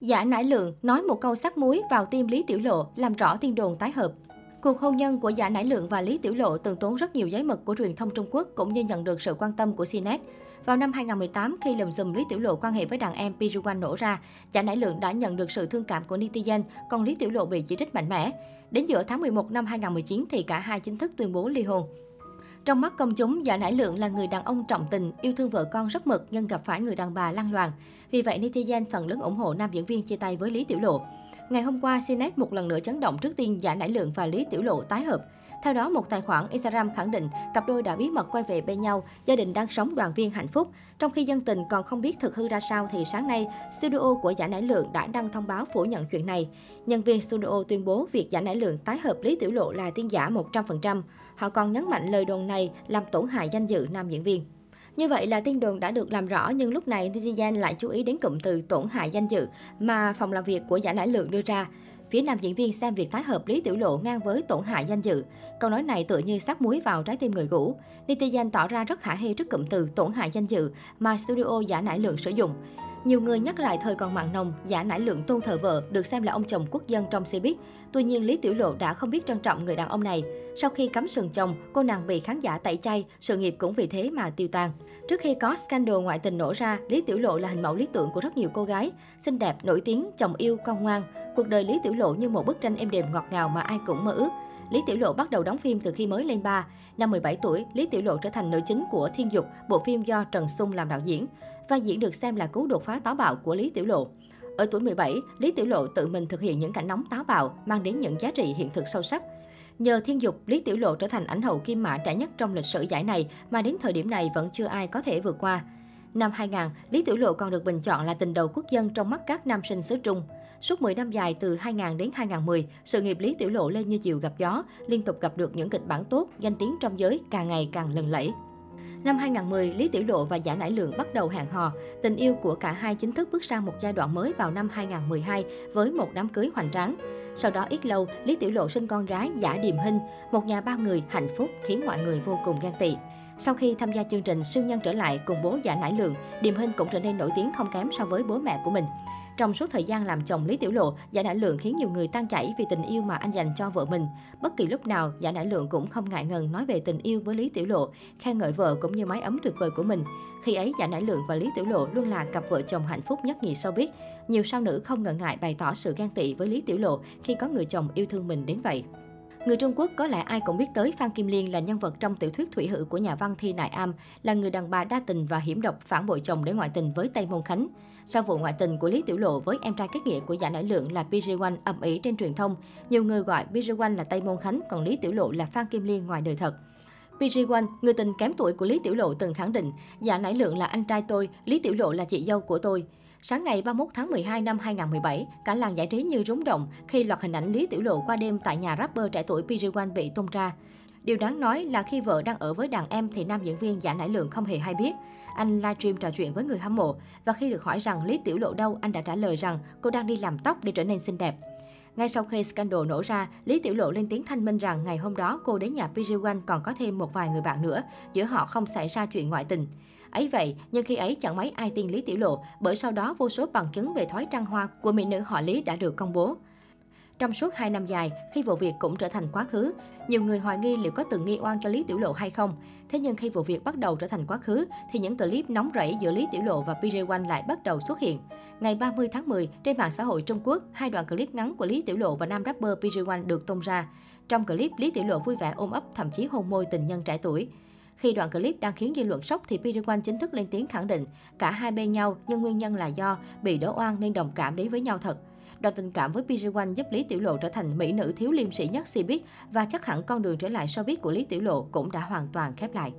Giả nải lượng nói một câu sắc muối vào tim Lý Tiểu Lộ làm rõ tin đồn tái hợp. Cuộc hôn nhân của Giả Nải Lượng và Lý Tiểu Lộ từng tốn rất nhiều giấy mực của truyền thông Trung Quốc cũng như nhận được sự quan tâm của CNET. Vào năm 2018, khi lùm xùm Lý Tiểu Lộ quan hệ với đàn em Piruwan nổ ra, Giả Nải Lượng đã nhận được sự thương cảm của netizen, còn Lý Tiểu Lộ bị chỉ trích mạnh mẽ. Đến giữa tháng 11 năm 2019 thì cả hai chính thức tuyên bố ly hôn. Trong mắt công chúng, Dạ Nải Lượng là người đàn ông trọng tình, yêu thương vợ con rất mực nhưng gặp phải người đàn bà lăng loàn. Vì vậy, netizen phần lớn ủng hộ nam diễn viên chia tay với Lý Tiểu Lộ. Ngày hôm qua, CNET một lần nữa chấn động trước tin giả Nải Lượng và Lý Tiểu Lộ tái hợp. Theo đó, một tài khoản Instagram khẳng định cặp đôi đã bí mật quay về bên nhau, gia đình đang sống đoàn viên hạnh phúc. Trong khi dân tình còn không biết thực hư ra sao thì sáng nay, studio của Giả Nải Lượng đã đăng thông báo phủ nhận chuyện này. Nhân viên studio tuyên bố việc Giả Nải Lượng tái hợp Lý Tiểu Lộ là tin giả 100%. Họ còn nhấn mạnh lời đồn này làm tổn hại danh dự nam diễn viên. Như vậy là tin đồn đã được làm rõ, nhưng lúc này netizen lại chú ý đến cụm từ tổn hại danh dự mà phòng làm việc của Giả Nải Lượng đưa ra. Phía nam diễn viên xem việc tái hợp Lý Tiểu Lộ ngang với tổn hại danh dự. Câu nói này tựa như sắc muối vào trái tim người cũ Netizen tỏ ra rất khả hê trước cụm từ tổn hại danh dự mà studio giả nải lượng sử dụng. Nhiều người nhắc lại thời còn mặn nồng, giả nải lượng tôn thờ vợ, được xem là ông chồng quốc dân trong xe buýt. Tuy nhiên, Lý Tiểu Lộ đã không biết trân trọng người đàn ông này. Sau khi cắm sừng chồng, cô nàng bị khán giả tẩy chay, sự nghiệp cũng vì thế mà tiêu tan. Trước khi có scandal ngoại tình nổ ra, Lý Tiểu Lộ là hình mẫu lý tưởng của rất nhiều cô gái. Xinh đẹp, nổi tiếng, chồng yêu, con ngoan. Cuộc đời Lý Tiểu Lộ như một bức tranh êm đềm ngọt ngào mà ai cũng mơ ước. Lý Tiểu Lộ bắt đầu đóng phim từ khi mới lên ba. Năm 17 tuổi, Lý Tiểu Lộ trở thành nữ chính của Thiên Dục, bộ phim do Trần Sung làm đạo diễn. Và diễn được xem là cú đột phá táo bạo của Lý Tiểu Lộ. Ở tuổi 17, Lý Tiểu Lộ tự mình thực hiện những cảnh nóng táo bạo, mang đến những giá trị hiện thực sâu sắc. Nhờ Thiên Dục, Lý Tiểu Lộ trở thành ảnh hậu kim mã trẻ nhất trong lịch sử giải này mà đến thời điểm này vẫn chưa ai có thể vượt qua. Năm 2000, Lý Tiểu Lộ còn được bình chọn là tình đầu quốc dân trong mắt các nam sinh xứ Trung. Suốt 10 năm dài từ 2000 đến 2010, sự nghiệp Lý Tiểu Lộ lên như chiều gặp gió, liên tục gặp được những kịch bản tốt, danh tiếng trong giới càng ngày càng lừng lẫy. Năm 2010, Lý Tiểu Lộ và Giả Nải Lượng bắt đầu hẹn hò. Tình yêu của cả hai chính thức bước sang một giai đoạn mới vào năm 2012 với một đám cưới hoành tráng. Sau đó ít lâu, Lý Tiểu Lộ sinh con gái Giả Điềm Hinh, một nhà ba người hạnh phúc khiến mọi người vô cùng ghen tị. Sau khi tham gia chương trình Siêu Nhân trở lại cùng bố Giả Nải Lượng, Điềm Hinh cũng trở nên nổi tiếng không kém so với bố mẹ của mình. Trong suốt thời gian làm chồng Lý Tiểu Lộ, Giả Nải Lượng khiến nhiều người tan chảy vì tình yêu mà anh dành cho vợ mình. Bất kỳ lúc nào, Giả Nải Lượng cũng không ngại ngần nói về tình yêu với Lý Tiểu Lộ, khen ngợi vợ cũng như mái ấm tuyệt vời của mình. Khi ấy, Giả Nải Lượng và Lý Tiểu Lộ luôn là cặp vợ chồng hạnh phúc nhất nhì sau biết Nhiều sao nữ không ngần ngại bày tỏ sự ghen tị với Lý Tiểu Lộ khi có người chồng yêu thương mình đến vậy. Người Trung Quốc có lẽ ai cũng biết tới Phan Kim Liên là nhân vật trong tiểu thuyết Thủy Hự của nhà văn Thi Nại Am, là người đàn bà đa tình và hiểm độc phản bội chồng để ngoại tình với Tây Môn Khánh. Sau vụ ngoại tình của Lý Tiểu Lộ với em trai kết nghĩa của giả nổi lượng là PJ1 ầm ĩ trên truyền thông, nhiều người gọi PJ1 là Tây Môn Khánh, còn Lý Tiểu Lộ là Phan Kim Liên ngoài đời thật. PG1, người tình kém tuổi của Lý Tiểu Lộ từng khẳng định, giả Nải Lượng là anh trai tôi, Lý Tiểu Lộ là chị dâu của tôi. Sáng ngày 31 tháng 12 năm 2017, cả làng giải trí như rúng động khi loạt hình ảnh Lý Tiểu Lộ qua đêm tại nhà rapper trẻ tuổi PG1 bị tung ra. Điều đáng nói là khi vợ đang ở với đàn em thì nam diễn viên Giả Nải Lượng không hề hay biết. Anh livestream trò chuyện với người hâm mộ và khi được hỏi rằng Lý Tiểu Lộ đâu, anh đã trả lời rằng cô đang đi làm tóc để trở nên xinh đẹp. Ngay sau khi scandal nổ ra, Lý Tiểu Lộ lên tiếng thanh minh rằng ngày hôm đó cô đến nhà PG1 còn có thêm một vài người bạn nữa, giữa họ không xảy ra chuyện ngoại tình. Ấy vậy, nhưng khi ấy chẳng mấy ai tin Lý Tiểu Lộ, bởi sau đó vô số bằng chứng về thói trăng hoa của mỹ nữ họ Lý đã được công bố. Trong suốt 2 năm dài, khi vụ việc cũng trở thành quá khứ, nhiều người hoài nghi liệu có từng nghi oan cho Lý Tiểu Lộ hay không. Thế nhưng khi vụ việc bắt đầu trở thành quá khứ, thì những clip nóng rẫy giữa Lý Tiểu Lộ và PJ1 lại bắt đầu xuất hiện. Ngày 30 tháng 10, trên mạng xã hội Trung Quốc, hai đoạn clip ngắn của Lý Tiểu Lộ và nam rapper PJ1 được tung ra. Trong clip, Lý Tiểu Lộ vui vẻ ôm ấp, thậm chí hôn môi tình nhân trẻ tuổi. Khi đoạn clip đang khiến dư luận sốc thì PJ1 chính thức lên tiếng khẳng định cả hai bên nhau nhưng nguyên nhân là do bị đổ oan nên đồng cảm đến với nhau thật. Đoạn tình cảm với PG1 giúp Lý Tiểu Lộ trở thành mỹ nữ thiếu liêm sĩ nhất Cbiz và chắc hẳn con đường trở lại showbiz của Lý Tiểu Lộ cũng đã hoàn toàn khép lại.